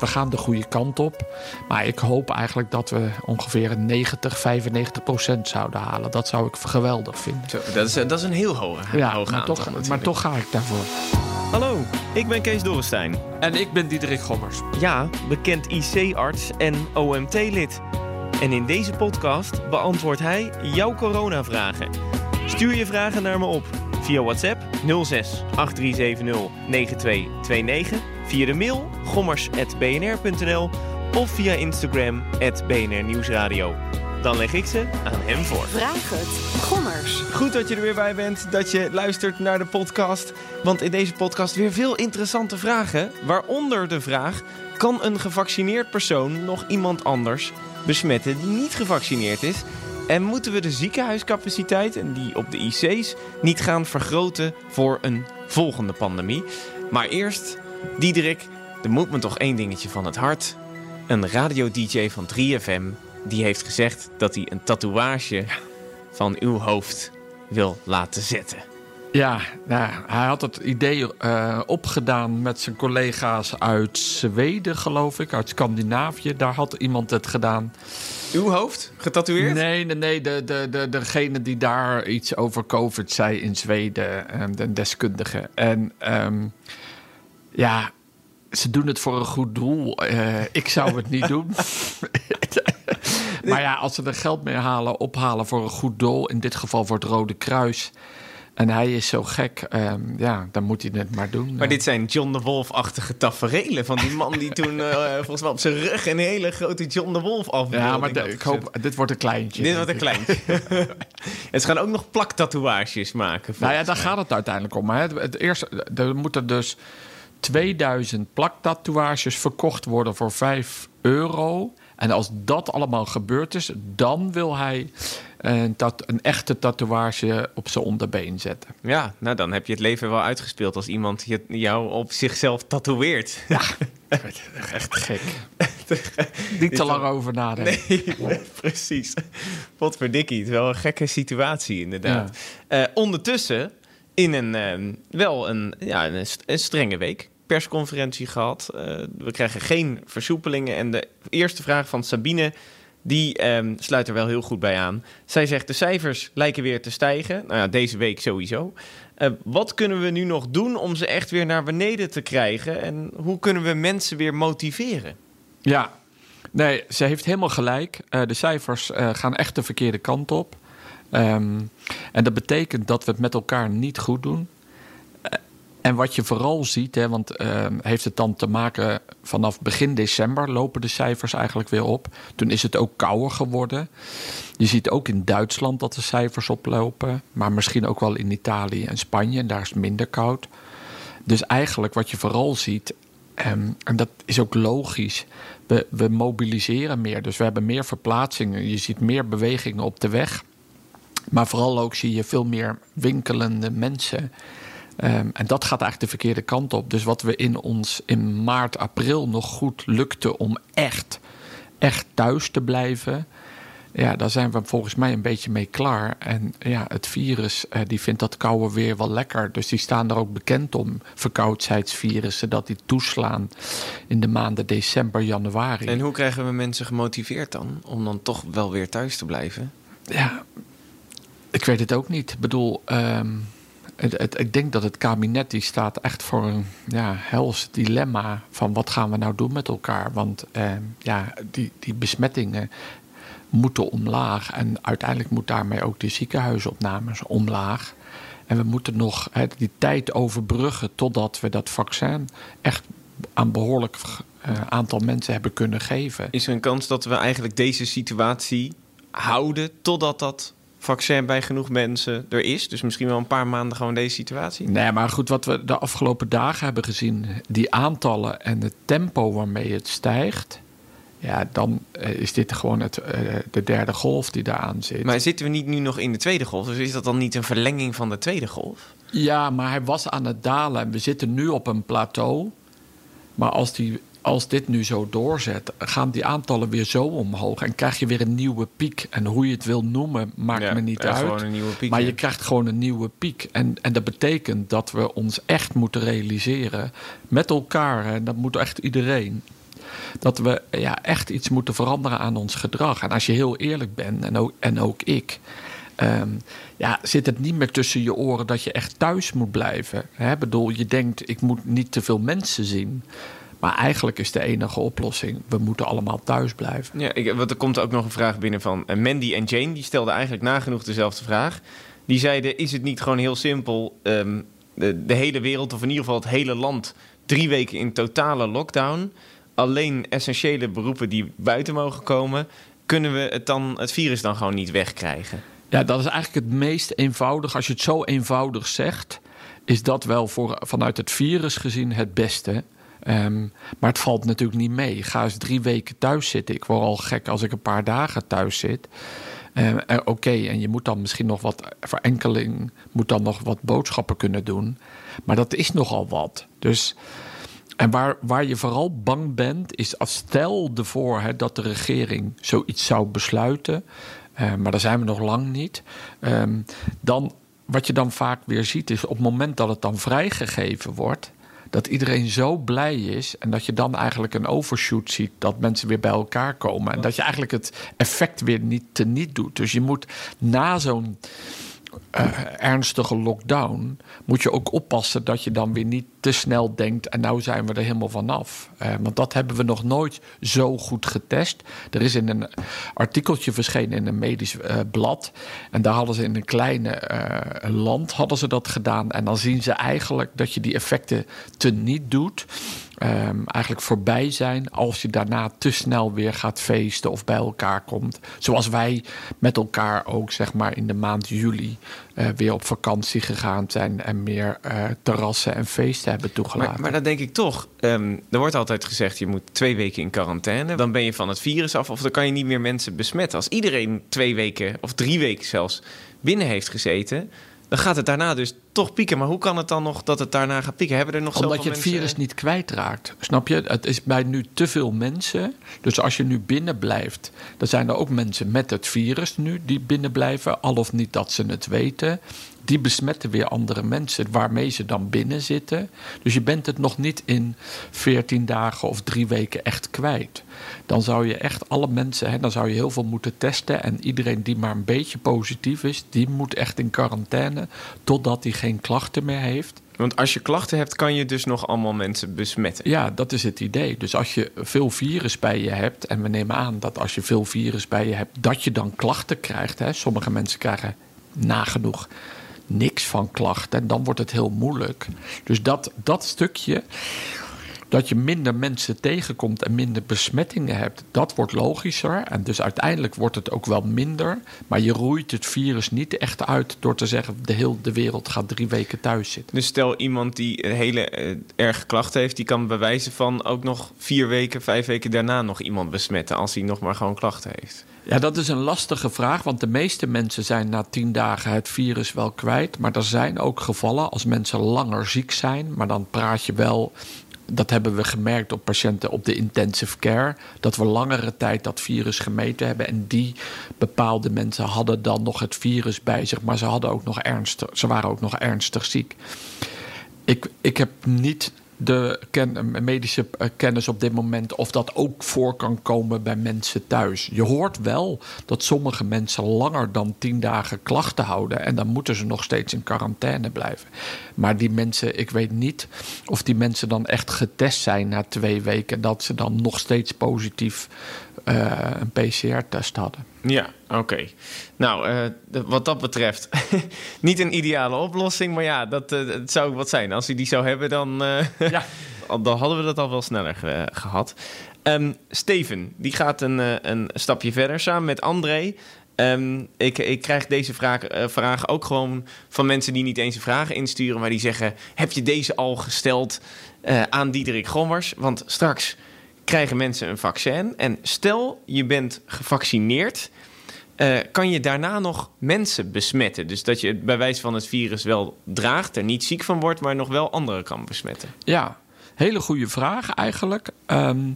We gaan de goede kant op. Maar ik hoop eigenlijk dat we ongeveer een 90, 95 procent zouden halen. Dat zou ik geweldig vinden. Zo, dat, is, dat is een heel hoog, Ja, hoog maar aantal toch, maar toch ga ik daarvoor. Hallo, ik ben Kees Dorrestein. En ik ben Diederik Gommers. Ja, bekend IC-arts en OMT-lid. En in deze podcast beantwoordt hij jouw coronavragen. Stuur je vragen naar me op via WhatsApp 06 8370 9229, via de mail gommers.bnr.nl of via Instagram BNR Nieuwsradio. Dan leg ik ze aan hem voor. Vraag het. Gommers. Goed dat je er weer bij bent, dat je luistert naar de podcast. Want in deze podcast weer veel interessante vragen. Waaronder de vraag: kan een gevaccineerd persoon nog iemand anders besmetten die niet gevaccineerd is? En moeten we de ziekenhuiscapaciteit en die op de IC's niet gaan vergroten voor een volgende pandemie? Maar eerst, Diederik, er moet me toch één dingetje van het hart. Een radio-dj van 3FM, die heeft gezegd dat hij een tatoeage van uw hoofd wil laten zetten. Ja, nou, hij had het idee eh, opgedaan met zijn collega's uit Zweden, geloof ik, uit Scandinavië. Daar had iemand het gedaan. Uw hoofd getatoeëerd? Nee, nee, nee. De, de, de, degene die daar iets over COVID zei in Zweden, eh, de deskundige. En ehm, ja, ze doen het voor een goed doel. Eh, ik zou het niet doen. maar ja, als ze er geld mee halen, ophalen voor een goed doel, in dit geval voor het Rode Kruis. En hij is zo gek, ehm, ja, dan moet hij het maar doen. Maar dit zijn John de Wolf-achtige taferelen van die man die toen eh, volgens mij op zijn rug een hele grote John de Wolf afbeelding ja, maar ik hoop, dit wordt een kleintje. Dit wordt een kleintje. en ze gaan ook nog plaktatoeages maken. Nou ja, daar mij. gaat het uiteindelijk om. Hè. Het, het eerste, er moeten dus 2000 plaktatoeages verkocht worden voor 5 euro. En als dat allemaal gebeurd is, dan wil hij een, tat- een echte tatoeage op zijn onderbeen zetten. Ja, nou dan heb je het leven wel uitgespeeld als iemand je- jou op zichzelf tatoeëert. Ja. Echt gek. Niet te lang over nadenken. Nee, precies. Wat voor dikkie. Het is wel een gekke situatie, inderdaad. Eh, ondertussen, in een ehm, wel een, ja, een, een strenge week. Persconferentie gehad. Eh, we krijgen geen versoepelingen. En de eerste vraag van Sabine, die ehm, sluit er wel heel goed bij aan. Zij zegt: de cijfers lijken weer te stijgen. Nou ja, deze week sowieso. Eh, wat kunnen we nu nog doen om ze echt weer naar beneden te krijgen? En hoe kunnen we mensen weer motiveren? Ja, nee, ze heeft helemaal gelijk. Eh, de cijfers gaan echt de verkeerde kant op. Ehm, en dat betekent dat we het met elkaar niet goed doen. Eh, en wat je vooral ziet, hè, want ehm, heeft het dan te maken vanaf begin december lopen de cijfers eigenlijk weer op. Toen is het ook kouder geworden. Je ziet ook in Duitsland dat de cijfers oplopen, maar misschien ook wel in Italië en Spanje. Daar is het minder koud. Dus eigenlijk wat je vooral ziet, ehm, en dat is ook logisch, we, we mobiliseren meer. Dus we hebben meer verplaatsingen. Je ziet meer bewegingen op de weg. Maar vooral ook zie je veel meer winkelende mensen. Ehm, en dat gaat eigenlijk de verkeerde kant op. Dus wat we in ons in maart, april nog goed lukte om echt, echt thuis te blijven. Ja, daar zijn we volgens mij een beetje mee klaar. En ja, het virus eh, die vindt dat koude weer wel lekker. Dus die staan er ook bekend om, verkoudheidsvirussen, dat die toeslaan in de maanden december, januari. En hoe krijgen we mensen gemotiveerd dan? Om dan toch wel weer thuis te blijven? Ja, ik weet het ook niet. Ik bedoel, ehm, het, ik denk dat het kabinet die staat echt voor een ja, hels dilemma van wat gaan we nou doen met elkaar. Want ehm, ja, die, die besmettingen moeten omlaag en uiteindelijk moet daarmee ook de ziekenhuisopnames omlaag. En we moeten nog die tijd overbruggen totdat we dat vaccin echt aan behoorlijk eh, aantal mensen hebben kunnen geven. Is er een kans dat we eigenlijk deze situatie houden totdat dat vaccin bij genoeg mensen er is? Dus misschien wel een paar maanden gewoon deze situatie? Nee, maar goed, wat we de afgelopen dagen hebben gezien, die aantallen en het tempo waarmee het stijgt. Ja, dan eh, is dit gewoon het, eh, de derde golf die daaraan zit. Maar zitten we niet nu nog in de tweede golf? Dus is dat dan niet een verlenging van de tweede golf? Ja, maar hij was aan het dalen en we zitten nu op een plateau. Maar als, die, als dit nu zo doorzet, gaan die aantallen weer zo omhoog. En krijg je weer een nieuwe piek. En hoe je het wil noemen, maakt Ja, me niet uit. gewoon een nieuwe piek, maar je krijgt gewoon een nieuwe piek. En, en dat betekent dat we ons echt moeten realiseren met elkaar. En dat moet echt iedereen. Dat we ja, echt iets moeten veranderen aan ons gedrag. En als je heel eerlijk bent, en ook, en ook ik. ehm, ja, zit het niet meer tussen je oren dat je echt thuis moet blijven. Hè? bedoel, je denkt, ik moet niet te veel mensen zien. Maar eigenlijk is de enige oplossing, we moeten allemaal thuis blijven. Ja, ik, want er komt ook nog een vraag binnen van eh, Mandy en Jane. Die stelden eigenlijk nagenoeg dezelfde vraag. Die zeiden, is het niet gewoon heel simpel... ehm, de, de hele wereld, of in ieder geval het hele land... drie weken in totale lockdown... alleen essentiële beroepen die buiten mogen komen... kunnen we het, dan, het virus dan gewoon niet wegkrijgen? Ja, dat is eigenlijk het meest eenvoudig. Als je het zo eenvoudig zegt, is dat wel voor, vanuit het virus gezien het beste. Ehm, maar het valt natuurlijk niet mee. Ga eens drie weken thuis zitten. Ik word al gek als ik een paar dagen thuis zit. Ehm, eh, Oké, en je moet dan misschien nog wat, voor enkeling moet dan nog wat boodschappen kunnen doen. Maar dat is nogal wat. Dus, en waar, waar je vooral bang bent, is als stel ervoor hè, dat de regering zoiets zou besluiten. eh, maar daar zijn we nog lang niet. Ehm, dan, wat je dan vaak weer ziet, is op het moment dat het dan vrijgegeven wordt dat iedereen zo blij is en dat je dan eigenlijk een overshoot ziet, dat mensen weer bij elkaar komen en dat je eigenlijk het effect weer niet teniet doet. Dus je moet na zo'n eh, ernstige lockdown moet je ook oppassen dat je dan weer niet te snel denkt en nou zijn we er helemaal vanaf. Eh, want dat hebben we nog nooit zo goed getest. Er is in een artikeltje verschenen in een medisch eh, blad en daar hadden ze in een kleine land hadden ze dat gedaan en dan zien ze eigenlijk dat je die effecten te niet doet. Ehm, eigenlijk voorbij zijn als je daarna te snel weer gaat feesten of bij elkaar komt. Zoals wij met elkaar ook zeg maar in de maand juli eh, weer op vakantie gegaan zijn en meer eh, terrassen en feesten hebben toegelaten. Maar, maar dan denk ik toch, ehm, er wordt altijd gezegd... je moet twee weken in quarantaine. Dan ben je van het virus af of dan kan je niet meer mensen besmetten. Als iedereen twee weken of drie weken zelfs binnen heeft gezeten... dan gaat het daarna dus toch pieken. Maar hoe kan het dan nog dat het daarna gaat pieken? Hebben er nog Omdat je het virus niet kwijtraakt. Snap je? Het is bij nu te veel mensen. Dus als je nu binnen blijft, dan zijn er ook mensen met het virus nu die binnen blijven. Al of niet dat ze het weten. Die besmetten weer andere mensen waarmee ze dan binnen zitten. Dus je bent het nog niet in 14 dagen of drie weken echt kwijt. Dan zou je echt alle mensen, hè, dan zou je heel veel moeten testen. En iedereen die maar een beetje positief is, die moet echt in quarantaine. Totdat hij geen klachten meer heeft. Want als je klachten hebt, kan je dus nog allemaal mensen besmetten. Ja, dat is het idee. Dus als je veel virus bij je hebt, en we nemen aan dat als je veel virus bij je hebt, dat je dan klachten krijgt. Hè. Sommige mensen krijgen nagenoeg van klachten en dan wordt het heel moeilijk. Dus dat, dat stukje, dat je minder mensen tegenkomt en minder besmettingen hebt, dat wordt logischer. En dus uiteindelijk wordt het ook wel minder. Maar je roeit het virus niet echt uit door te zeggen: de hele de wereld gaat drie weken thuis zitten. Dus stel iemand die een hele eh, erge klachten heeft... die kan bij wijze van ook nog vier weken, vijf weken daarna nog iemand besmetten... als hij nog maar gewoon klachten heeft. Ja, dat is een lastige vraag, want de meeste mensen zijn na tien dagen het virus wel kwijt. Maar er zijn ook gevallen als mensen langer ziek zijn, maar dan praat je wel. Dat hebben we gemerkt op patiënten op de intensive care. Dat we langere tijd dat virus gemeten hebben. En die bepaalde mensen hadden dan nog het virus bij zich. Maar ze, hadden ook nog ernstig, ze waren ook nog ernstig ziek. Ik, ik heb niet de medische eh, kennis op dit moment of dat ook voor kan komen bij mensen thuis. Je hoort wel dat sommige mensen langer dan tien dagen klachten houden en dan moeten ze nog steeds in quarantaine blijven. Maar die mensen, ik weet niet of die mensen dan echt getest zijn na twee weken en dat ze dan nog steeds positief eh, een PCR-test hadden. Ja, oké. Nou, eh, wat dat betreft, niet een ideale oplossing, maar ja, dat, het zou wat zijn. Als u die zou hebben, dan, eh, Ja. dan hadden we dat al wel sneller ge- gehad. Ehm, Steven, die gaat een, een stapje verder samen met André. Ehm, ik, ik krijg deze vraag, vragen ook gewoon van mensen die niet eens een vragen insturen, maar die zeggen: Heb je deze al gesteld aan Diederik Gommers? Want straks krijgen mensen een vaccin. En stel je bent gevaccineerd, eh, kan je daarna nog mensen besmetten. Dus dat je bij wijze van het virus wel draagt, er niet ziek van wordt, maar nog wel anderen kan besmetten. Ja, hele goede vraag eigenlijk. Ehm,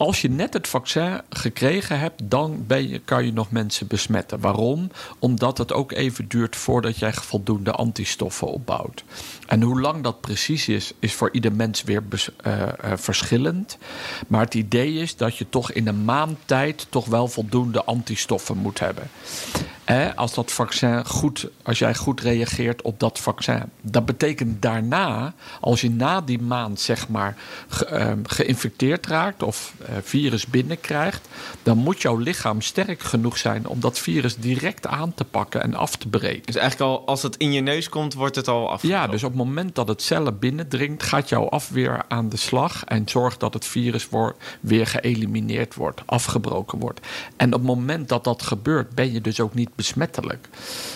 als je net het vaccin gekregen hebt, dan ben je, kan je nog mensen besmetten. Waarom? Omdat het ook even duurt voordat jij voldoende antistoffen opbouwt. En hoe lang dat precies is, is voor ieder mens weer uh, verschillend. Maar het idee is dat je toch in een maand tijd toch wel voldoende antistoffen moet hebben. Als dat vaccin goed, als jij goed reageert op dat vaccin. Dat betekent daarna, als je na die maand zeg maar ge, uh, geïnfecteerd raakt of uh, virus binnenkrijgt, dan moet jouw lichaam sterk genoeg zijn om dat virus direct aan te pakken en af te breken. Dus eigenlijk al als het in je neus komt, wordt het al afgebroken? Ja, dus op moment dat het cellen binnendringt, gaat jouw afweer aan de slag en zorgt dat het virus weer geëlimineerd wordt, afgebroken wordt. En op het moment dat dat gebeurt, ben je dus ook niet besmettelijk.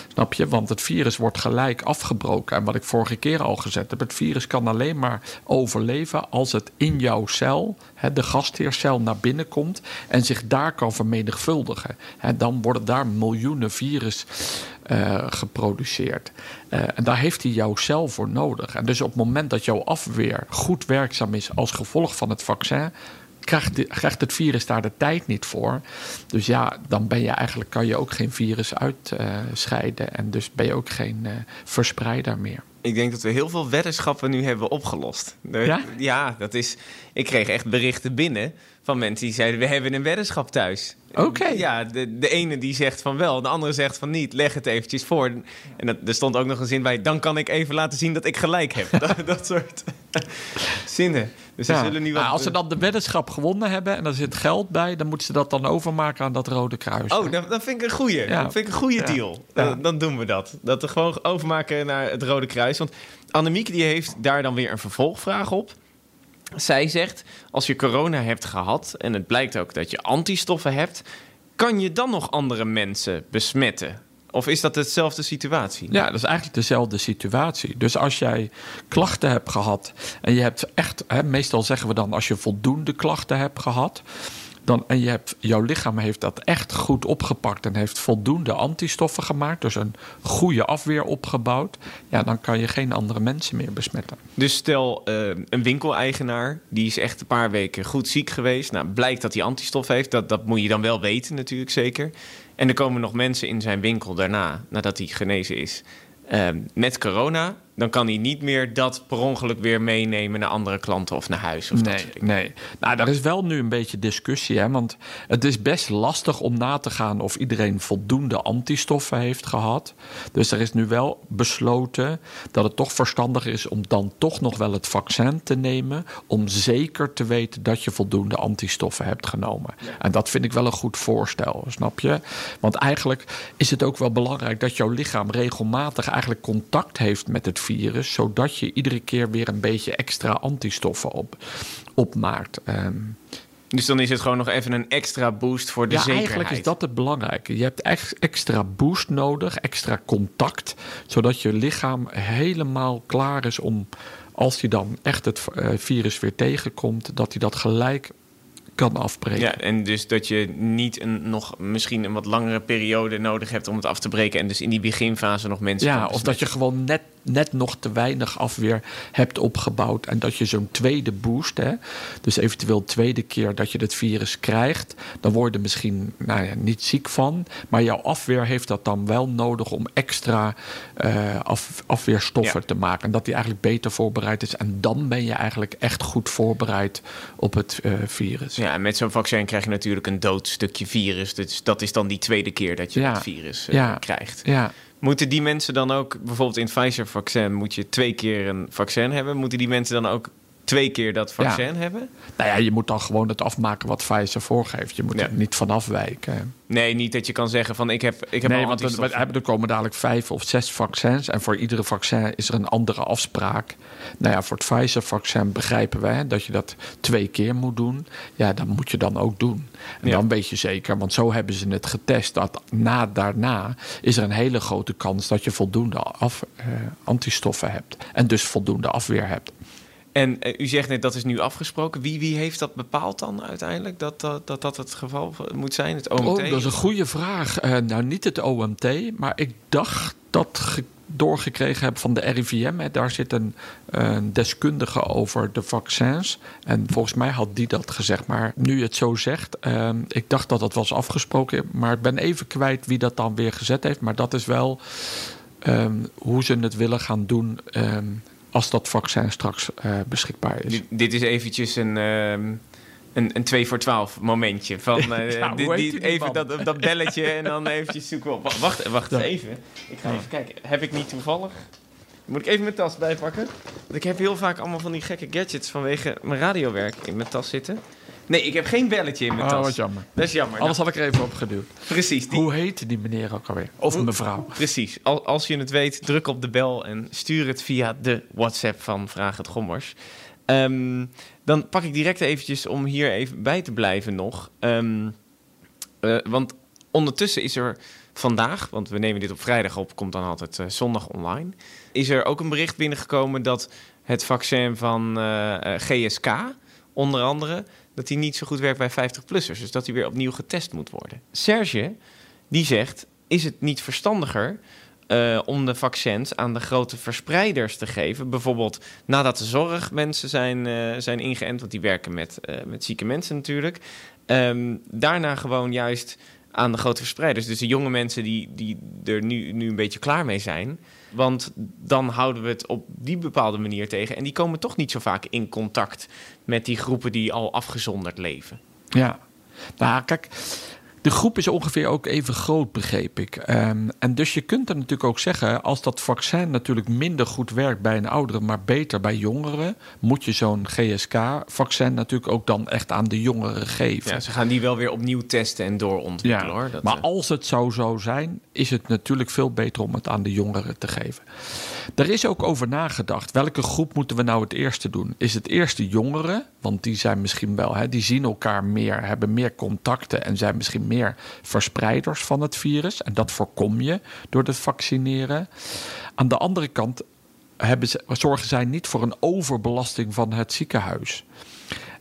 Snap je? Want het virus wordt gelijk afgebroken. En wat ik vorige keer al gezet heb, het virus kan alleen maar overleven als het in jouw cel, de gastheercel, naar binnen komt en zich daar kan vermenigvuldigen. Dan worden daar miljoenen virus uh, geproduceerd. Uh, en daar heeft hij jouw cel voor nodig. En dus op het moment dat jouw afweer goed werkzaam is als gevolg van het vaccin, krijgt, krijgt het virus daar de tijd niet voor. Dus ja, dan ben je eigenlijk, kan je ook geen virus uitscheiden. Uh, en dus ben je ook geen verspreider meer. Ik denk dat we heel veel weddenschappen nu hebben opgelost. Ja? Ja, dat is. Ik kreeg echt berichten binnen van mensen die zeiden: We hebben een weddenschap thuis. Oké. Ja, de, de ene die zegt van wel, de andere zegt van niet. Leg het eventjes voor. En dat, er stond ook nog een zin bij: Dan kan ik even laten zien dat ik gelijk heb. dat, dat soort zinnen. Dus ja. zullen nu wat... nou, als ze dan de weddenschap gewonnen hebben en er zit geld bij, dan moeten ze dat dan overmaken aan dat Rode Kruis. Oh, dat, dat vind ik een goeie. Ja. Dat vind ik een goede Ja. deal. Ja. Dan, dan doen we dat. Dat we gewoon overmaken naar het Rode Kruis. Want Annemiek die heeft daar dan weer een vervolgvraag op. Zij zegt, als je corona hebt gehad en het blijkt ook dat je antistoffen hebt, kan je dan nog andere mensen besmetten? Of is dat dezelfde situatie? Ja, dat is eigenlijk dezelfde situatie. Dus als jij klachten hebt gehad en je hebt echt, hè, meestal zeggen we dan als je voldoende klachten hebt gehad. Dan, en je hebt, jouw lichaam heeft dat echt goed opgepakt en heeft voldoende antistoffen gemaakt, dus een goede afweer opgebouwd. Ja, dan kan je geen andere mensen meer besmetten. Dus stel eh, een winkeleigenaar, die is echt een paar weken goed ziek geweest. Nou, blijkt dat hij antistof heeft. Dat, dat moet je dan wel weten natuurlijk zeker. En er komen nog mensen in zijn winkel daarna, nadat hij genezen is, eh, met corona. Dan kan hij niet meer dat per ongeluk weer meenemen naar andere klanten of naar huis. Of dat nee, nee. Nou, daar is wel nu een beetje discussie, hè? want het is best lastig om na te gaan of iedereen voldoende antistoffen heeft gehad. Dus er is nu wel besloten dat het toch verstandig is om dan toch nog wel het vaccin te nemen, om zeker te weten dat je voldoende antistoffen hebt genomen. En dat vind ik wel een goed voorstel, snap je? Want eigenlijk is het ook wel belangrijk dat jouw lichaam regelmatig eigenlijk contact heeft met het virus, zodat je iedere keer weer een beetje extra antistoffen op, opmaakt. Ehm, Dus dan is het gewoon nog even een extra boost voor de ja, zekerheid. eigenlijk is dat het belangrijke. Je hebt echt extra boost nodig, extra contact, zodat je lichaam helemaal klaar is om, als hij dan echt het eh, virus weer tegenkomt, dat hij dat gelijk kan afbreken. Ja, en dus dat je niet een, nog misschien een wat langere periode nodig hebt om het af te breken. En dus in die beginfase nog mensen. Ja, of dat je gewoon net, net nog te weinig afweer hebt opgebouwd. En dat je zo'n tweede boost, hè, dus eventueel tweede keer dat je het virus krijgt, dan word je er misschien nou ja, niet ziek van. Maar jouw afweer heeft dat dan wel nodig om extra eh, af, afweerstoffen Ja. te maken. En dat die eigenlijk beter voorbereid is. En dan ben je eigenlijk echt goed voorbereid op het eh, virus. Ja, en met zo'n vaccin krijg je natuurlijk een dood stukje virus. Dus dat is dan die tweede keer dat je Ja. het virus eh, Ja. krijgt. Ja. Moeten die mensen dan ook, bijvoorbeeld in het Pfizer-vaccin, moet je twee keer een vaccin hebben? Moeten die mensen dan ook twee keer dat vaccin hebben? Nou ja, je moet dan gewoon het afmaken wat Pfizer voorgeeft. Je moet Ja. er niet van afwijken. Nee, niet dat je kan zeggen van ik heb, ik heb nee, al want er, er komen dadelijk vijf of zes vaccins. En voor iedere vaccin is er een andere afspraak. Nou ja, voor het Pfizer-vaccin begrijpen hè, dat je dat twee keer moet doen. Ja, dat moet je dan ook doen. En Ja. dan weet je zeker, want zo hebben ze het getest. Dat na, daarna is er een hele grote kans dat je voldoende af, eh, antistoffen hebt. En dus voldoende afweer hebt. En eh, u zegt net dat is nu afgesproken. Wie, wie heeft dat bepaald dan uiteindelijk? Dat dat, dat, het geval moet zijn? Het OMT? Oh, dat is een goede vraag. Eh, nou, niet het OMT, maar ik dacht dat ge- doorgekregen heb van de RIVM. Hè. Daar zit een, een deskundige over de vaccins. En volgens mij had die dat gezegd. Maar nu het zo zegt, eh, ik dacht dat dat was afgesproken. Maar ik ben even kwijt wie dat dan weer gezet heeft. Maar dat is wel eh, hoe ze het willen gaan doen... eh, als dat vaccin straks eh, beschikbaar is. Dit, dit is eventjes een, ehm, een, een 2 voor 12 momentje. Van, die- die even dat, dat belletje en dan eventjes zoeken op. Wa- Wacht, wacht Ja. even. Ik ga even kijken. Heb ik niet toevallig... Moet ik even mijn tas bijpakken? Want ik heb heel vaak allemaal van die gekke gadgets vanwege mijn radiowerk in mijn tas zitten. Nee, ik heb geen belletje in mijn Oh, tas. wat jammer. Dat is jammer. Anders had ik er even op geduwd. Precies, die, Hoe heette die meneer ook alweer? Of mevrouw? Precies. Al, als je het weet, druk op de bel en stuur het via de WhatsApp van Vraag het Gommers. Ehm, dan pak ik direct eventjes om hier even bij te blijven nog. Ehm, eh, want ondertussen is er vandaag, want we nemen dit op vrijdag op, komt dan altijd eh, zondag online, is er ook een bericht binnengekomen dat het vaccin van eh, GSK, onder andere, dat die niet zo goed werkt bij 50-plussers. Dus dat die weer opnieuw getest moet worden. Serge, die zegt, is het niet verstandiger eh, om de vaccins aan de grote verspreiders te geven? Bijvoorbeeld nadat de zorgmensen zijn, eh, zijn ingeënt, want die werken met, eh, met zieke mensen natuurlijk. Ehm, daarna gewoon juist aan de grote verspreiders. Dus de jonge mensen die, die er nu, nu een beetje klaar mee zijn. Want dan houden we het op die bepaalde manier tegen. En die komen toch niet zo vaak in contact met die groepen die al afgezonderd leven. Ja. Nou, kijk, de groep is ongeveer ook even groot, begreep ik. Ehm, en dus je kunt er natuurlijk ook zeggen, als dat vaccin natuurlijk minder goed werkt bij een oudere, maar beter bij jongeren, moet je zo'n GSK-vaccin natuurlijk ook dan echt aan de jongeren geven. Ja, ze gaan die wel weer opnieuw testen en doorontwikkelen hoor. Dat, maar eh, als het zou zo zijn, is het natuurlijk veel beter om het aan de jongeren te geven. Er is ook over nagedacht. Welke groep moeten we nou het eerste doen? Is het eerste jongeren? Want die zijn misschien wel, hè, die zien elkaar meer, hebben meer contacten en zijn misschien meer verspreiders van het virus. En dat voorkom je door het vaccineren. Aan de andere kant ze, zorgen zij niet voor een overbelasting van het ziekenhuis.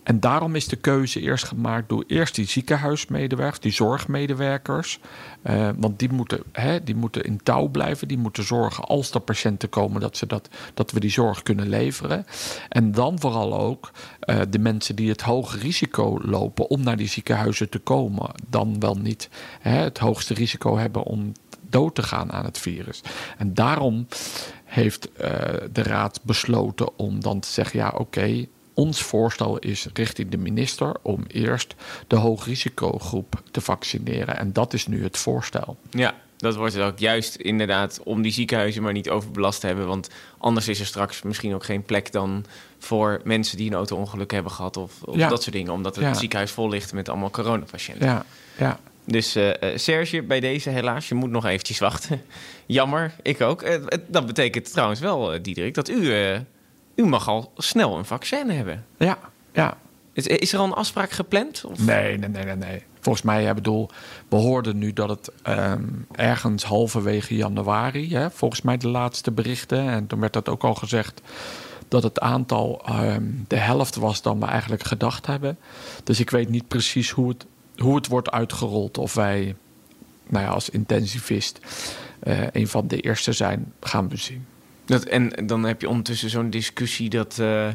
En daarom is de keuze eerst gemaakt door eerst die ziekenhuismedewerkers, die zorgmedewerkers. Eh, want die moeten, hè, die moeten in touw blijven. Die moeten zorgen als er patiënten komen dat, ze dat, dat we die zorg kunnen leveren. En dan vooral ook eh, de mensen die het hoge risico lopen om naar die ziekenhuizen te komen. Dan wel niet hè, het hoogste risico hebben om dood te gaan aan het virus. En daarom heeft eh, de raad besloten om dan te zeggen: ja, oké. Ons voorstel is richting de minister om eerst de hoogrisicogroep te vaccineren. En dat is nu het voorstel. Ja, dat wordt het ook juist inderdaad om die ziekenhuizen maar niet overbelast te hebben. Want anders is er straks misschien ook geen plek dan voor mensen die een auto-ongeluk hebben gehad of, of Ja. dat soort dingen. Omdat het Ja. ziekenhuis vol ligt met allemaal coronapatiënten. Ja, ja. Dus eh, eh, Serge, bij deze helaas, je moet nog eventjes wachten. Jammer, ik ook. Eh, dat betekent trouwens wel, eh, Diederik, dat u, u mag al snel een vaccin hebben. ja, ja. Is, is er al een afspraak gepland? Of? Nee, nee, nee, nee, nee. Volgens mij, ik bedoel, we hoorden nu dat het ehm, ergens halverwege januari, hè, volgens mij de laatste berichten, en toen werd dat ook al gezegd, dat het aantal ehm, de helft was dan we eigenlijk gedacht hebben. Dus ik weet niet precies hoe het, hoe het wordt uitgerold. Of wij, nou ja, als intensivist, eh, een van de eerste zijn, gaan we zien. En dan heb je ondertussen zo'n discussie dat eh, eh,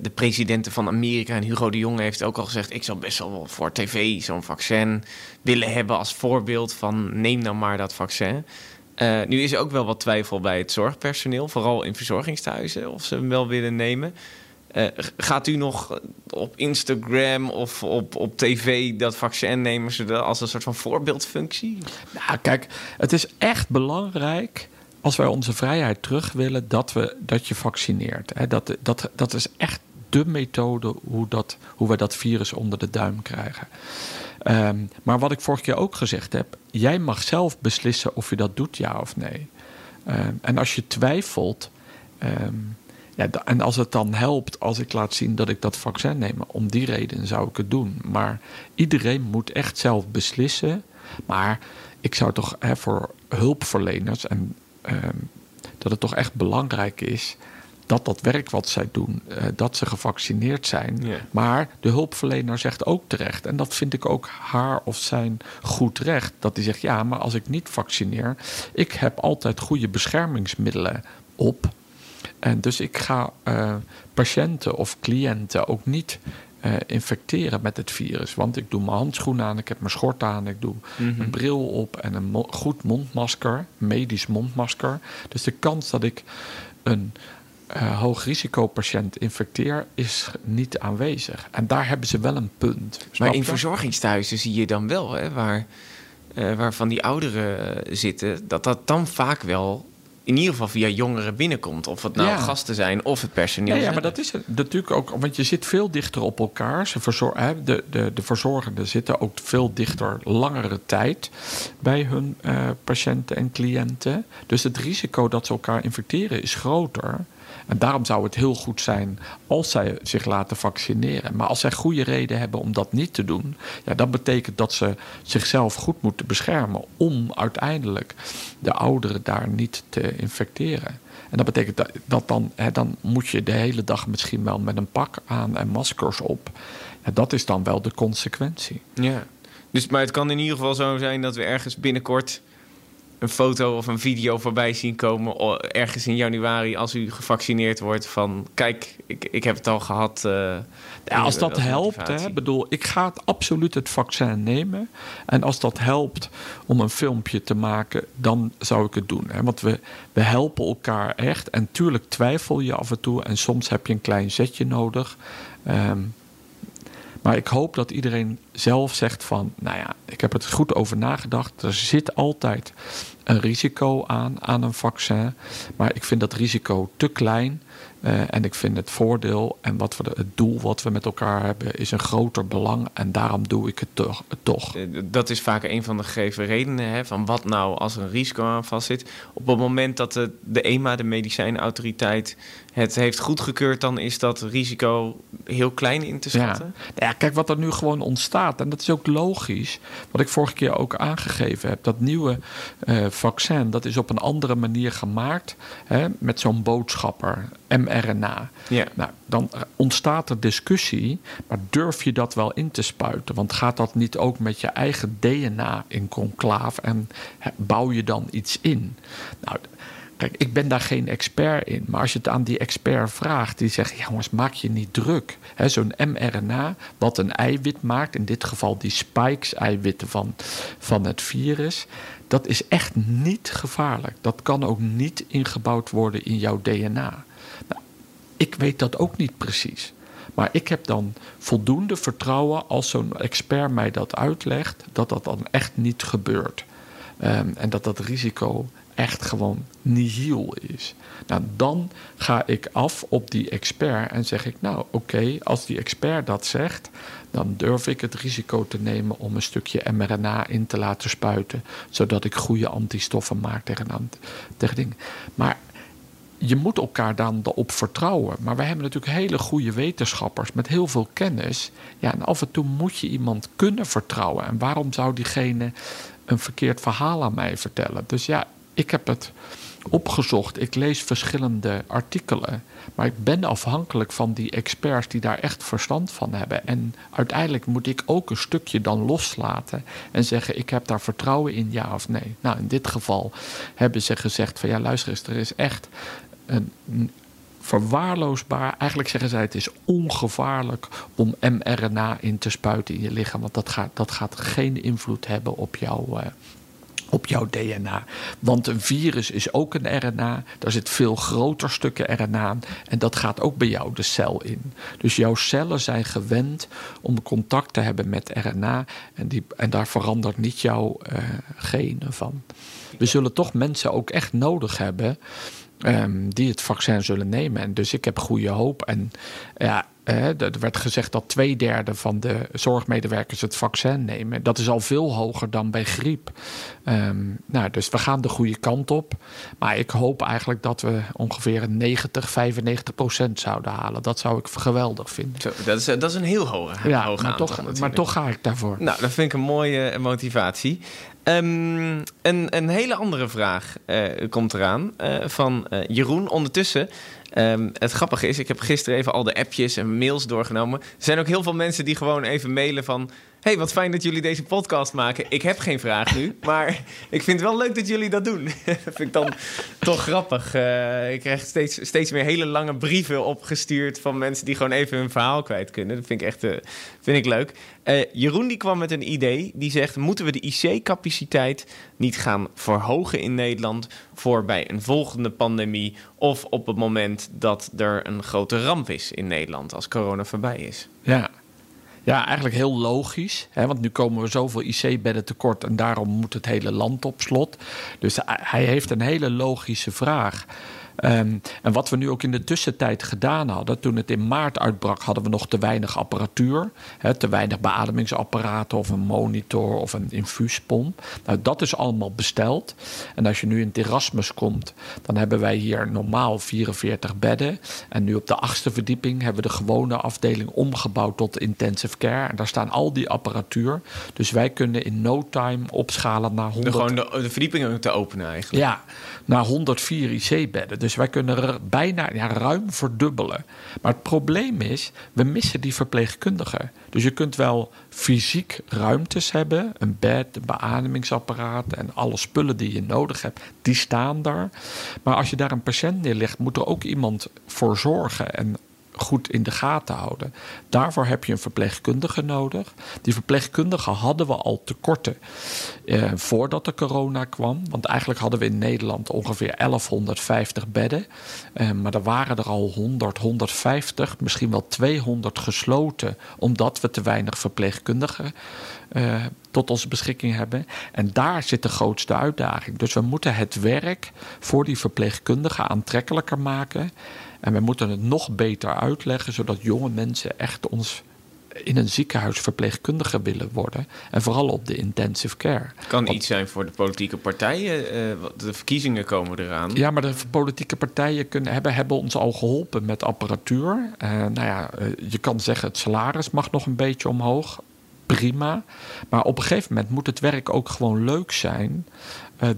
de presidenten van Amerika en Hugo de Jonge heeft ook al gezegd: ik zou best wel voor tv zo'n vaccin willen hebben als voorbeeld van neem nou maar dat vaccin. Eh, nu is er ook wel wat twijfel bij het zorgpersoneel, vooral in verzorgingstehuizen, of ze hem wel willen nemen. G- gaat u nog op Instagram of op, op tv dat vaccin nemen zodat- als een soort van voorbeeldfunctie? Nou, kijk, het is echt belangrijk als wij onze vrijheid terug willen dat, we, dat je vaccineert. Hè. Dat, dat, dat is echt de methode hoe, dat, hoe wij dat virus onder de duim krijgen. Ehm, maar wat ik vorige keer ook gezegd heb, jij mag zelf beslissen of je dat doet, ja of nee. Ehm, en als je twijfelt, ehm, ja, en als het dan helpt als ik laat zien dat ik dat vaccin neem, om die reden zou ik het doen. Maar iedereen moet echt zelf beslissen. Maar ik zou toch hè, voor hulpverleners en dat het toch echt belangrijk is dat dat werk wat zij doen, eh, dat ze gevaccineerd zijn. Maar de hulpverlener zegt ook terecht, en dat vind ik ook haar of zijn goed recht, dat hij zegt: ja, maar als ik niet vaccineer, ik heb altijd goede beschermingsmiddelen op. En dus ik ga eh, patiënten of cliënten ook niet eh, infecteren met het virus. Want ik doe mijn handschoenen aan, ik heb mijn schort aan, ik doe Mhm. een bril op en een mo- goed mondmasker, medisch mondmasker. Dus de kans dat ik een eh hoogrisicopatiënt infecteer is niet aanwezig. En daar hebben ze wel een punt. Maar in verzorgingstehuizen zie je dan wel, hè, waar, eh, waar van die ouderen zitten, dat dat dan vaak wel in ieder geval via jongeren binnenkomt. Of het nou Ja. gasten zijn of het personeel. Ja, maar dat is het natuurlijk ook, want je zit veel dichter op elkaar. Ze verzor- de, de, de verzorgenden zitten ook veel dichter langere tijd bij hun eh, patiënten en cliënten. Dus het risico dat ze elkaar infecteren is groter. En daarom zou het heel goed zijn als zij zich laten vaccineren. Maar als zij goede reden hebben om dat niet te doen, ja, dat betekent dat ze zichzelf goed moeten beschermen om uiteindelijk de ouderen daar niet te infecteren. En dat betekent dat, dan, hè, dan moet je de hele dag misschien wel met een pak aan en maskers op. Ja, dat is dan wel de consequentie. Ja. Dus, maar het kan in ieder geval zo zijn dat we ergens binnenkort een foto of een video voorbij zien komen. Ergens in januari als u gevaccineerd wordt. Van kijk, ik, ik heb het al gehad. eh, Ja, als dat helpt, hè, bedoel, ik ga het absoluut het vaccin nemen. En als dat helpt om een filmpje te maken, dan zou ik het doen. Hè. Want we, we helpen elkaar echt. En tuurlijk twijfel je af en toe. En soms heb je een klein zetje nodig. Ehm, maar ik hoop dat iedereen zelf zegt van, nou ja, ik heb het goed over nagedacht. Er zit altijd een risico aan, aan een vaccin. Maar ik vind dat risico te klein. Eh, en ik vind het voordeel en wat de- het doel wat we met elkaar hebben, is een groter belang. En daarom doe ik het toch. toch. Eh, Dat is vaak een van de gegeven redenen. Hè, van wat nou als er een risico aan vastzit. Op het moment dat de, de EMA, de medicijnautoriteit, het heeft goedgekeurd, dan is dat risico heel klein in te Ja. schatten. Nou ja, kijk wat er nu gewoon ontstaat. En dat is ook logisch. Wat ik vorige keer ook aangegeven heb. Dat nieuwe eh, vaccin, dat is op een andere manier gemaakt. Hè, met zo'n boodschapper, mRNA. Ja. Nou, dan ontstaat er discussie. Maar durf je dat wel in te spuiten? Want gaat dat niet ook met je eigen DNA in conclaaf? En bouw je dan iets in? Nou, Kijk, ik ben daar geen expert in. Maar als je het aan die expert vraagt, die zegt: jongens, maak je niet druk. Zo'n mRNA, wat een eiwit maakt, in dit geval die spikes-eiwitten van, van het virus, dat is echt niet gevaarlijk. Dat kan ook niet ingebouwd worden in jouw DNA. Nou, ik weet dat ook niet precies. Maar ik heb dan voldoende vertrouwen als zo'n expert mij dat uitlegt, dat dat dan echt niet gebeurt. Ehm, en dat dat risico echt gewoon nihil is. Nou, dan ga ik af op die expert en zeg ik, nou oké, als die expert dat zegt, dan durf ik het risico te nemen om een stukje mRNA in te laten spuiten, zodat ik goede antistoffen maak tegen, tegen dingen. Maar je moet elkaar dan op vertrouwen. Maar we hebben natuurlijk hele goede wetenschappers met heel veel kennis. Ja, en af en toe moet je iemand kunnen vertrouwen. En waarom zou diegene een verkeerd verhaal aan mij vertellen? Dus ja, ik heb het opgezocht. Ik lees verschillende artikelen. Maar ik ben afhankelijk van die experts die daar echt verstand van hebben. En uiteindelijk moet ik ook een stukje dan loslaten en zeggen: ik heb daar vertrouwen in, ja of nee. Nou, in dit geval hebben ze gezegd: van ja, luister eens, er is echt een verwaarloosbaar. Eigenlijk zeggen zij: het is ongevaarlijk om mRNA in te spuiten in je lichaam, want dat gaat, dat gaat geen invloed hebben op jouw. eh, op jouw DNA. Want een virus is ook een RNA. Daar zit veel groter stukken RNA. En dat gaat ook bij jou de cel in. Dus jouw cellen zijn gewend om contact te hebben met RNA. En, die, en daar verandert niet jouw eh, genen van. We zullen toch mensen ook echt nodig hebben. ehm, die het vaccin zullen nemen. En dus ik heb goede hoop. En ja, er werd gezegd dat twee derde van de zorgmedewerkers het vaccin nemen. Dat is al veel hoger dan bij griep. Ehm, nou, dus we gaan de goede kant op. Maar ik hoop eigenlijk dat we ongeveer een 90, 95 procent zouden halen. Dat zou ik geweldig vinden. Zo, dat, is, dat is een heel hoge, Ja, hoge maar aantal toch, maar toch ga ik daarvoor. Nou, dat vind ik een mooie motivatie. Ehm, een, een hele andere vraag eh, komt eraan eh, van eh, Jeroen. Ondertussen, ehm, het grappige is, ik heb gisteren even al de appjes en mails doorgenomen. Er zijn ook heel veel mensen die gewoon even mailen van hey, wat fijn dat jullie deze podcast maken. Ik heb geen vraag nu, maar ik vind het wel leuk dat jullie dat doen. vind ik dan toch grappig. Uh, ik krijg steeds, steeds meer hele lange brieven opgestuurd van mensen die gewoon even hun verhaal kwijt kunnen. Dat vind ik echt uh, vind ik leuk. Uh, Jeroen die kwam met een idee. Die zegt, moeten we de IC-capaciteit niet gaan verhogen in Nederland... voor bij een volgende pandemie of op het moment dat er een grote ramp is in Nederland... als corona voorbij is? Ja, ja, eigenlijk heel logisch. Hè, want nu komen we zoveel IC-bedden tekort en daarom moet het hele land op slot. Dus hij heeft een hele logische vraag. Ehm, en wat we nu ook in de tussentijd gedaan hadden, toen het in maart uitbrak, hadden we nog te weinig apparatuur. Hè, te weinig beademingsapparaten of een monitor of een infuuspomp. Nou, dat is allemaal besteld. En als je nu in het Erasmus komt, dan hebben wij hier normaal 44 bedden. En nu op de achtste verdieping hebben we de gewone afdeling omgebouwd tot intensive care. En daar staan al die apparatuur. Dus wij kunnen in no time opschalen naar 100... De, gewoon de, de verdiepingen te openen eigenlijk. Ja, naar 104 IC-bedden. Dus wij kunnen bijna ja, ruim verdubbelen. Maar het probleem is, we missen die verpleegkundigen. Dus je kunt wel fysiek ruimtes hebben, een bed, een beademingsapparaat en alle spullen die je nodig hebt, die staan daar. Maar als je daar een patiënt neerlegt, moet er ook iemand voor zorgen. En goed in de gaten houden. Daarvoor heb je een verpleegkundige nodig. Die verpleegkundigen hadden we al tekorten eh, voordat de corona kwam. Want eigenlijk hadden we in Nederland ongeveer 1150 bedden. Eh, maar er waren er al 100, 150, misschien wel 200 gesloten. Omdat we te weinig verpleegkundigen uh, tot onze beschikking hebben. En daar zit de grootste uitdaging. Dus we moeten het werk voor die verpleegkundigen aantrekkelijker maken. En we moeten het nog beter uitleggen, zodat jonge mensen echt ons in een ziekenhuis verpleegkundige willen worden. En vooral op de intensive care. Het kan iets zijn voor de politieke partijen. Uh, de verkiezingen komen eraan. Ja, maar de politieke partijen kunnen, hebben, hebben ons al geholpen met apparatuur. Uh, nou ja, uh, je kan zeggen het salaris mag nog een beetje omhoog. Prima. Maar op een gegeven moment moet het werk ook gewoon leuk zijn.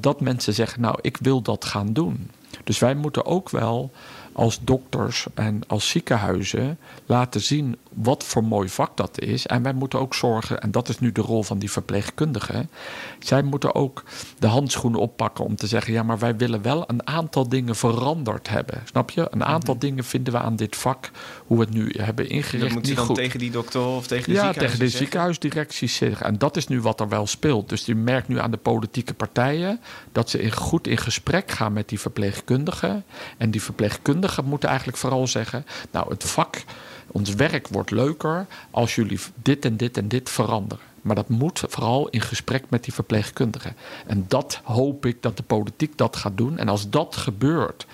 dat mensen zeggen, nou, ik wil dat gaan doen. Dus wij moeten ook wel als dokters en als ziekenhuizen laten zien wat voor mooi vak dat is. En wij moeten ook zorgen, en dat is nu de rol van die verpleegkundigen. Zij moeten ook de handschoenen oppakken om te zeggen: ja, maar wij willen wel een aantal dingen veranderd hebben. Snap je? Een aantal mhm. dingen vinden we aan dit vak, hoe we het nu hebben ingericht. Dat moet je dan goed. tegen die dokter of tegen de Ja, tegen de ziekenhuisdirecties zeggen. En dat is nu wat er wel speelt. Dus je merkt nu aan de politieke partijen dat ze in, goed in gesprek gaan met die verpleegkundigen. En die verpleegkundigen moeten eigenlijk vooral zeggen: nou, het vak ons werk wordt leuker als jullie dit en dit en dit veranderen. Maar dat moet vooral in gesprek met die verpleegkundigen. En dat hoop ik dat de politiek dat gaat doen. En als dat gebeurt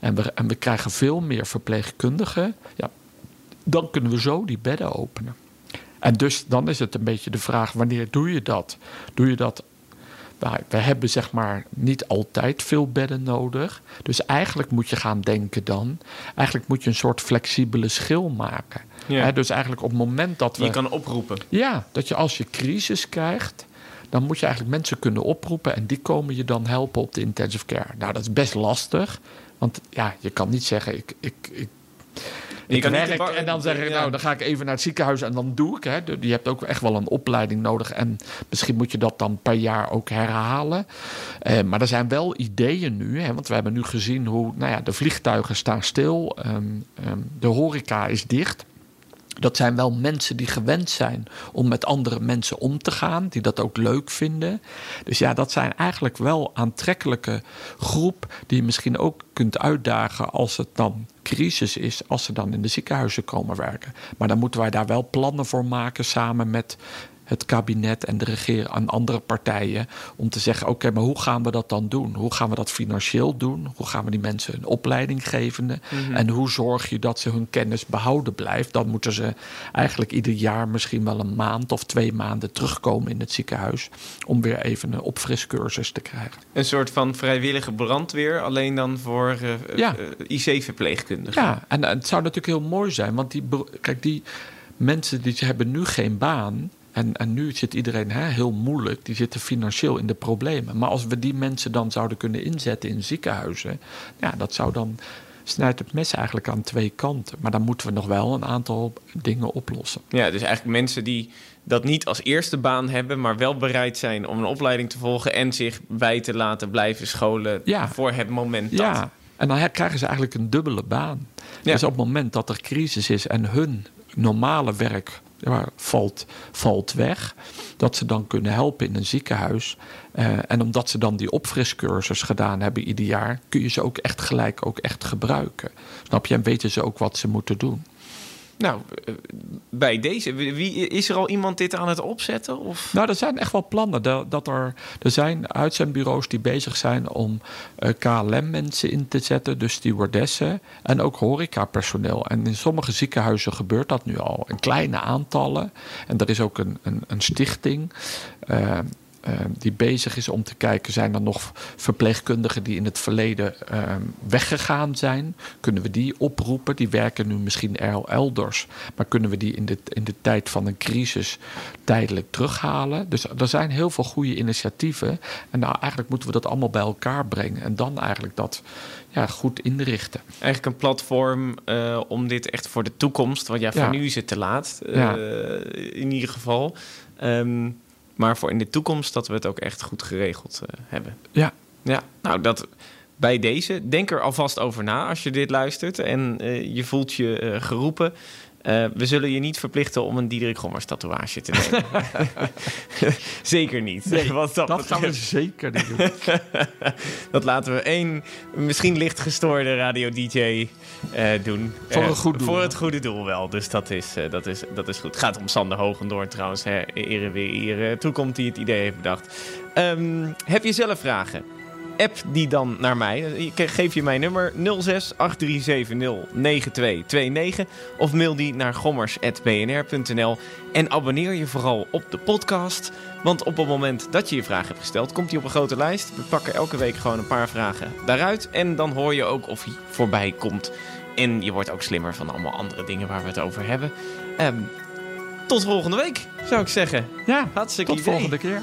en we, en we krijgen veel meer verpleegkundigen, ja, dan kunnen we zo die bedden openen. En dus dan is het een beetje de vraag: wanneer doe je dat? Doe je dat we hebben zeg maar niet altijd veel bedden nodig. Dus eigenlijk moet je gaan denken dan. Eigenlijk moet je een soort flexibele schil maken. Ja. dus eigenlijk op het moment dat we. Je kan oproepen. Ja, dat je als je crisis krijgt. Dan moet je eigenlijk mensen kunnen oproepen en die komen je dan helpen op de intensive care. Nou, dat is best lastig. Want ja, je kan niet zeggen, ik, ik, ik ik kan werk en dan zeg ik, nou, dan ga ik even naar het ziekenhuis en dan doe ik. Hè. Je hebt ook echt wel een opleiding nodig. En misschien moet je dat dan per jaar ook herhalen. Eh, maar er zijn wel ideeën nu. Hè, want we hebben nu gezien hoe nou ja, de vliegtuigen staan stil. Um, um, de horeca is dicht. Dat zijn wel mensen die gewend zijn om met andere mensen om te gaan, die dat ook leuk vinden. Dus ja, dat zijn eigenlijk wel aantrekkelijke groep die je misschien ook kunt uitdagen als het dan crisis is, als ze dan in de ziekenhuizen komen werken. Maar dan moeten wij daar wel plannen voor maken samen met het kabinet en de regering en andere partijen om te zeggen: oké, maar hoe gaan we dat dan doen? Hoe gaan we dat financieel doen? Hoe gaan we die mensen een opleiding geven? Mhm. En hoe zorg je dat ze hun kennis behouden blijft? Dan moeten ze eigenlijk ieder jaar misschien wel een maand of twee maanden terugkomen in het ziekenhuis om weer even een opfriscursus te krijgen. Een soort van vrijwillige brandweer, alleen dan voor uh, ja. uh, IC-verpleegkundigen. Ja, en, en het zou natuurlijk heel mooi zijn, want die, kijk, die mensen die hebben nu geen baan En, en nu zit iedereen hè, heel moeilijk, die zitten financieel in de problemen. Maar als we die mensen dan zouden kunnen inzetten in ziekenhuizen, ja, dat zou dan snijdt het mes eigenlijk aan twee kanten. Maar dan moeten we nog wel een aantal dingen oplossen. Ja, dus eigenlijk mensen die dat niet als eerste baan hebben, maar wel bereid zijn om een opleiding te volgen en zich bij te laten blijven scholen Ja. voor het moment dat. Ja, en dan krijgen ze eigenlijk een dubbele baan. Ja. Dus op het moment dat er crisis is en hun normale werk valt, valt weg, dat ze dan kunnen helpen in een ziekenhuis. Eh, en omdat ze dan die opfriscursus gedaan hebben ieder jaar, kun je ze ook echt gelijk ook echt gebruiken. Snap je? En weten ze ook wat ze moeten doen. Nou, eh, bij deze, wie, is er al iemand dit aan het opzetten? Of? Nou, er zijn echt wel plannen. Dat, dat er, er zijn uitzendbureaus die bezig zijn om eh, KLM-mensen in te zetten, dus stewardessen en ook horecapersoneel. En in sommige ziekenhuizen gebeurt dat nu al, in kleine aantallen. En er is ook een, een, een stichting. eh, die bezig is om te kijken, zijn er nog verpleegkundigen die in het verleden eh, weggegaan zijn? Kunnen we die oproepen? Die werken nu misschien el- elders, maar kunnen we die in de, in de tijd van een crisis tijdelijk terughalen? Dus er zijn heel veel goede initiatieven. En nou, eigenlijk moeten we dat allemaal bij elkaar brengen en dan eigenlijk dat ja, goed inrichten. Eigenlijk een platform eh, om dit echt voor de toekomst, want ja, voor Ja. nu is het te laat, eh, Ja. in ieder geval. Ehm, maar voor in de toekomst dat we het ook echt goed geregeld eh, hebben. Ja, Ja, nou dat bij deze. Denk er alvast over na als je dit luistert en eh, je voelt je eh, geroepen. Eh, we zullen je niet verplichten om een Diederik Gommers tatoeage te nemen. Zeker niet. Wat dat, dat gaan we zeker niet doen. Dat laten we één misschien licht gestoorde radio-dj eh, doen. Voor Eh, een goed doel, Voor het goede doel wel. Dus dat is, eh, dat is, dat is goed. Het gaat om Sander Hogendoorn trouwens. Hè. Ere weer ere. Toekomt die het idee heeft bedacht. Ehm, heb je zelf vragen? App die dan naar mij. Geef je mijn nummer 06 8370 9229 of mail die naar gommers.bnr.nl en abonneer je vooral op de podcast. Want op het moment dat je je vraag hebt gesteld, komt hij op een grote lijst. We pakken elke week gewoon een paar vragen daaruit en dan hoor je ook of hij voorbij komt. En je wordt ook slimmer van allemaal andere dingen waar we het over hebben. Ehm, tot volgende week, zou ik zeggen. Ja, Hartstikke tot idee. volgende keer.